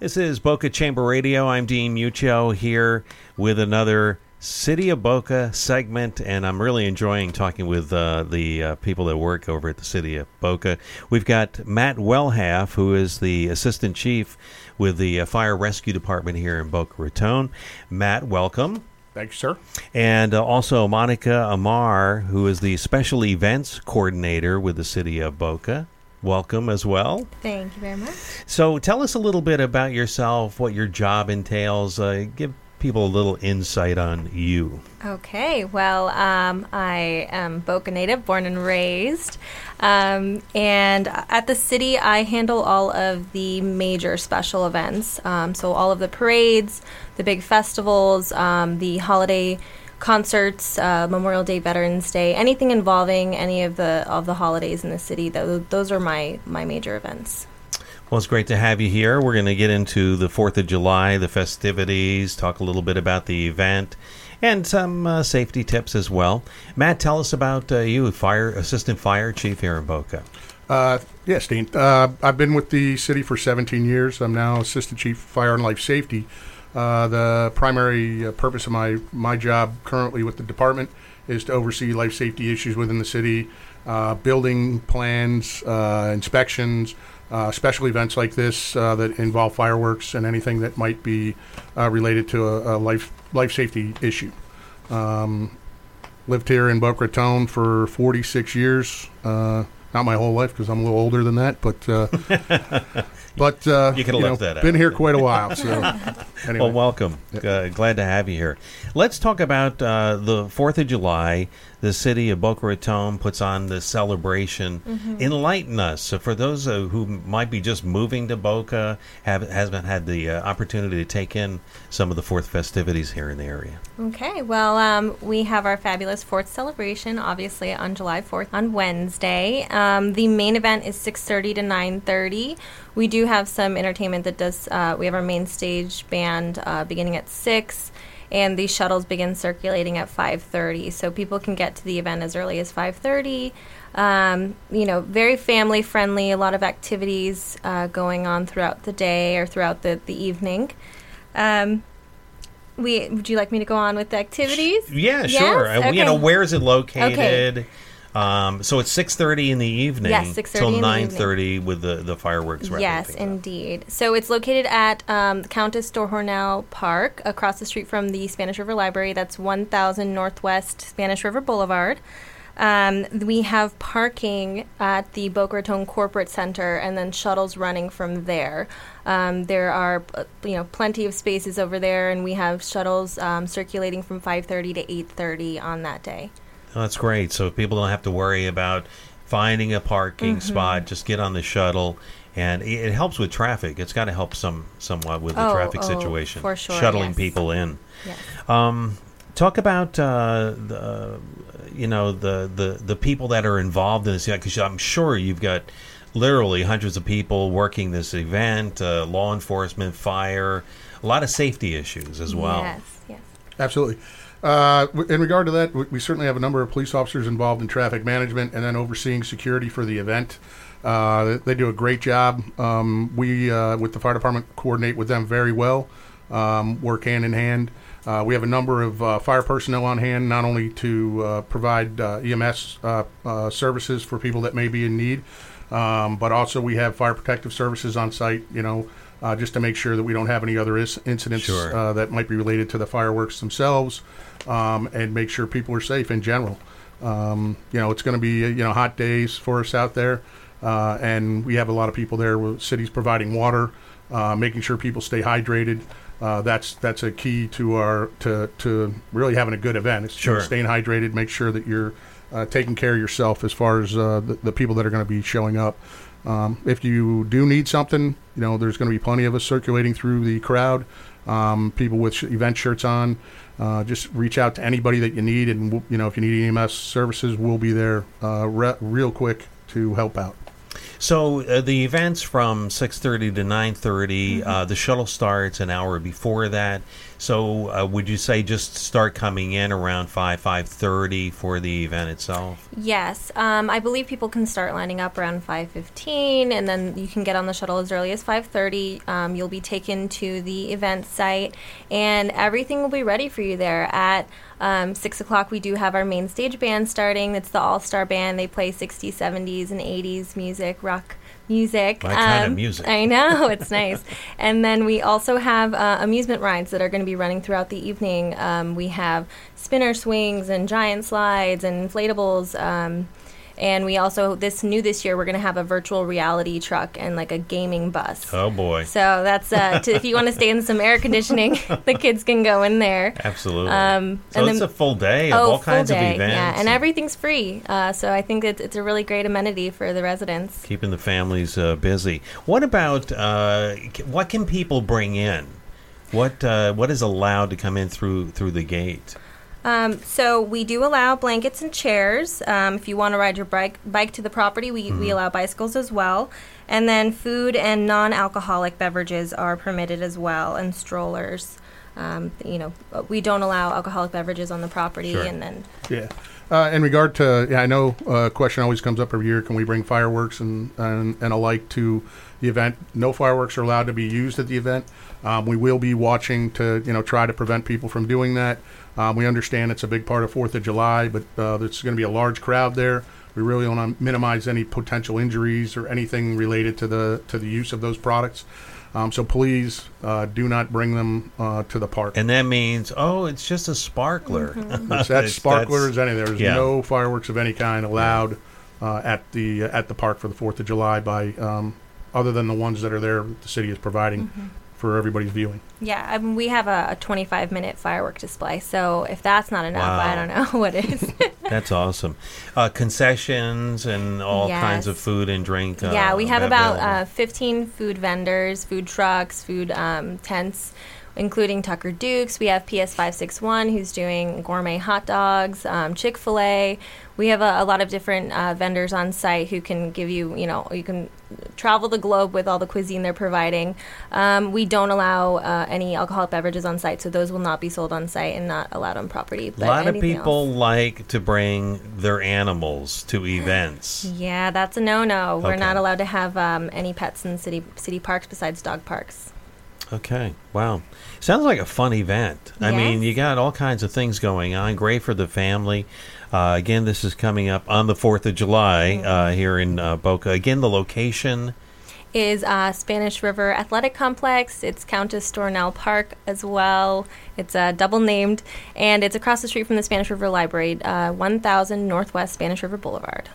This is Boca Chamber Radio. I'm Dean Muccio here with another City of Boca segment, and I'm really enjoying talking with uh, the uh, people that work over at the City of Boca. We've got Matt Wellhalf, who is the Assistant Chief with the uh, Fire Rescue Department here in Boca Raton. Matt, welcome. Thanks, sir. And uh, also Monica Amar, who is the Special Events Coordinator with the City of Boca. Welcome as well. Thank you very much. So, tell us a little bit about yourself, what your job entails. Uh, give people a little insight on you. Okay, well, um, I am Boca native, born and raised. Um, and at the city, I handle all of the major special events. Um, so, all of the parades, the big festivals, um, the holiday concerts, uh, Memorial Day, Veterans Day, anything involving any of the of the holidays in the city. Those, those are my my major events. Well, it's great to have you here. We're going to get into the Fourth of July, the festivities, talk a little bit about the event, and some uh, safety tips as well. Matt, tell us about uh, you, fire assistant fire chief here in Boca. Uh, yes, Dean. Uh, I've been with the city for 17 years. I'm now assistant chief of fire and life safety. Uh, the primary uh, purpose of my, my job currently with the department is to oversee life safety issues within the city, uh, building plans, uh, inspections, uh, special events like this that involve fireworks and anything that might be related to a, a, life life safety issue. Um, lived here in Boca Raton for 46 years. Not my whole life because I'm a little older than that, but But uh, you could have left know, that. Been here quite a while, so anyway. well, welcome. Uh, glad to have you here. Let's talk about uh, the Fourth of July the city of Boca Raton puts on this celebration. Mm-hmm. Enlighten us. So for those uh, who might be just moving to Boca, have hasn't had the uh, opportunity to take in some of the Fourth festivities here in the area. Okay, well, um, we have our fabulous Fourth celebration, obviously on July Fourth on Wednesday. Um, the main event is six thirty to nine thirty. We do have some entertainment that does. Uh, we have our main stage band uh, beginning at six and these shuttles begin circulating at 5:30, so people can get to the event as early as 5:30. Um, you know, very family friendly. A lot of activities uh, going on throughout the day or throughout the the evening. Um, we would you like me to go on with the activities? Yeah, sure. Yes? Uh, okay. You know, where is it located? Okay. Um, so it's six thirty in the evening. Yes, six thirty till nine thirty with the the fireworks. Yes, indeed. So it's located at um, Countess de Hoernle Park, across the street from the Spanish River Library. That's one thousand Northwest Spanish River Boulevard. Um, we have parking at the Boca Raton Corporate Center, and then shuttles running from there. Um, there are, you know, plenty of spaces over there, and we have shuttles um, circulating from 5:30 to 8:30 on that day. Oh, that's great. So people don't have to worry about finding a parking mm-hmm. spot. Just get on the shuttle, and it, it helps with traffic. It's got to help some somewhat with the oh, traffic oh, situation. For sure, shuttling yes. people in. Yes. Um, talk about uh, the you know the, the the people that are involved in this because I'm sure you've got literally hundreds of people working this event, uh, law enforcement, fire, a lot of safety issues as well. Yes, yes. Absolutely. Uh, in regard to that, we certainly have a number of police officers involved in traffic management and then overseeing security for the event. Uh, they do a great job. Um, we, uh, with the fire department, coordinate with them very well, um, work hand in hand. Uh, we have a number of uh, fire personnel on hand, not only to uh, provide EMS services for people that may be in need, um, but also we have fire protective services on site. You know, uh, just to make sure that we don't have any other is- incidents sure. uh, that might be related to the fireworks themselves, um, and make sure people are safe in general. Um, you know, it's going to be you know hot days for us out there, uh, and we have a lot of people there. With cities providing water, uh, making sure people stay hydrated. Uh, that's that's a key to our to to really having a good event. It's sure. staying hydrated, make sure that you're uh, taking care of yourself as far as the, the people that are going to be showing up. Um, if you do need something, you know, there's going to be plenty of us circulating through the crowd. Um, people with sh- event shirts on. Uh, just reach out to anybody that you need, and you know, if you need EMS services, we'll be there uh, re- real quick to help out. So uh, the events from six thirty to nine Uh, the shuttle starts an hour before that. So uh, would you say just start coming in around five five thirty for the event itself? Yes, um, I believe people can start lining up around five fifteen, and then you can get on the shuttle as early as five thirty. Um, you'll be taken to the event site, and everything will be ready for you there at. Um, six o'clock, we do have our main stage band starting. It's the All Star Band. They play 60s, 70s, and 80s music, rock music. My kind of music. I know, it's nice. And then we also have uh, amusement rides that are going to be running throughout the evening. Um, we have spinner swings and giant slides and inflatables. Um, and we also this new this year we're going to have a virtual reality truck and like a gaming bus. Oh boy! So that's uh, to, if you want to stay in some air conditioning, the kids can go in there. Absolutely. Um, so and it's then- a full day of oh, all kinds day, of events. yeah, and everything's free. Uh, so I think it's, it's a really great amenity for the residents. keeping the families uh, busy. What about uh, what can people bring in? What uh, what is allowed to come in through through the gate? Um, so we do allow blankets and chairs. Um, if you want to ride your bike bike to the property, we, we allow bicycles as well. And then food and non-alcoholic beverages are permitted as well, and strollers. Um, you know, we don't allow alcoholic beverages on the property, Sure. and then Yeah. Uh, in regard to, yeah, I know uh, a question always comes up every year. Can we bring fireworks and, and, and alike to the event? No fireworks are allowed to be used at the event. Um, we will be watching to, you know, try to prevent people from doing that. Um, we understand it's a big part of Fourth of July, but uh, there's going to be a large crowd there. We really want to minimize any potential injuries or anything related to the to the use of those products. Um, so please uh, do not bring them uh, to the park. And that means oh, it's just a sparkler. That's, that's sparklers. Any there's yeah. no fireworks of any kind allowed uh, at the at the park for the Fourth of July by um, other than the ones that are there. The city is providing for everybody's viewing. yeah, I mean, we have a, a 25 minute firework display. So if that's not enough, Wow. I don't know what is. That's awesome. Uh, concessions and all kinds of food and drink. Uh, yeah, we have about uh, 15 food vendors, food trucks, food um, tents, including Tucker Duke's. We have PS561, who's doing gourmet hot dogs, um, Chick fil A. We have a, a lot of different uh, vendors on site who can give you, you know, you can travel the globe with all the cuisine they're providing. Um, we don't allow uh, any alcoholic beverages on site, so those will not be sold on site and not allowed on property. a lot of people else- like to bring their animals to events. Yeah, that's a no-no. We're not allowed to have um, any pets in city city parks besides dog parks. Okay. Wow. Sounds like a fun event. I mean, you got all kinds of things going on. Great for the family. Uh, again, this is coming up on the 4th of July uh, here in uh, Boca. Again, the location. is uh, Spanish River Athletic Complex. It's Countess de Hoernle Park as well. It's uh, double named, and it's across the street from the Spanish River Library, uh, 1000 Northwest Spanish River Boulevard.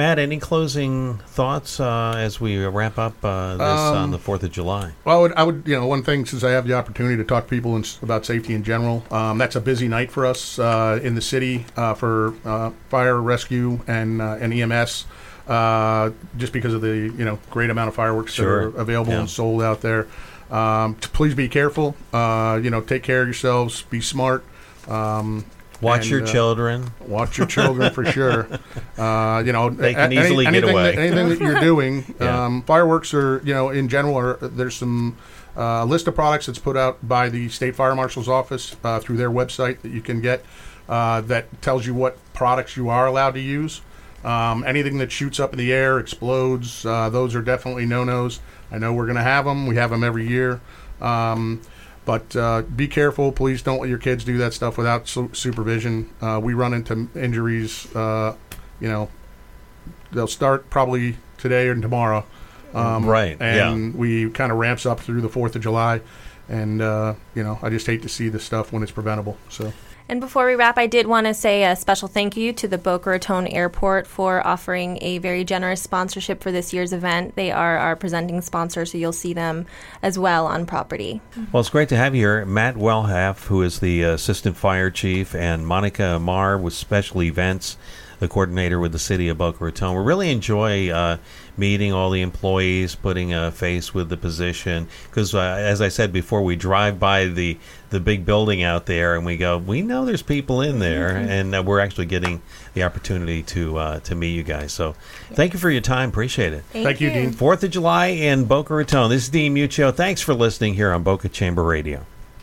Matt, any closing thoughts uh, as we wrap up uh, this on Um, the 4th of July? Well, I would, I would, you know, one thing since I have the opportunity to talk to people in, about safety in general, um, that's a busy night for us uh, in the city uh, for uh, fire, rescue, and uh, and EMS. Uh, just because of the you know great amount of fireworks Sure. that are available Yeah. and sold out there. Um, please be careful. Uh, you know, take care of yourselves. Be smart. Um, Watch and, your uh, children. Watch your children for sure. Uh, you know, They can a- any- easily get anything away. That, anything that you're doing, Yeah. um, fireworks are, you know, in general, are, there's some uh, list of products that's put out by the state fire marshal's office uh, through their website that you can get uh, that tells you what products you are allowed to use. Um, anything that shoots up in the air, explodes, uh, those are definitely no-nos. I know we're going to have them. We have them every year. Um, but uh, be careful. Please don't let your kids do that stuff without su- supervision. Uh, we run into injuries. Uh, you know, they'll start probably today or tomorrow. Um, Right, yeah. And we kind of ramps up through the Fourth of July, and uh, you know, I just hate to see this stuff when it's preventable. So. And before we wrap, I did want to say a special thank you to the Boca Raton Airport for offering a very generous sponsorship for this year's event. They are our presenting sponsor, so you'll see them as well on property. Well, it's great to have you here. Matt Wellhalf, who is the uh, Assistant Fire Chief, and Monica Amar with Special Events the coordinator with the city of Boca Raton. We really enjoy uh, meeting all the employees, putting a face with the position. Because uh, as I said before, we drive by the the big building out there, and we go, we know there's people in there, and uh, we're actually getting the opportunity to uh, to meet you guys. So, thank you for your time. Appreciate it. Thank you, Dean. Fourth of July in Boca Raton. This is Dean Muccio. Thanks for listening here on Boca Chamber Radio.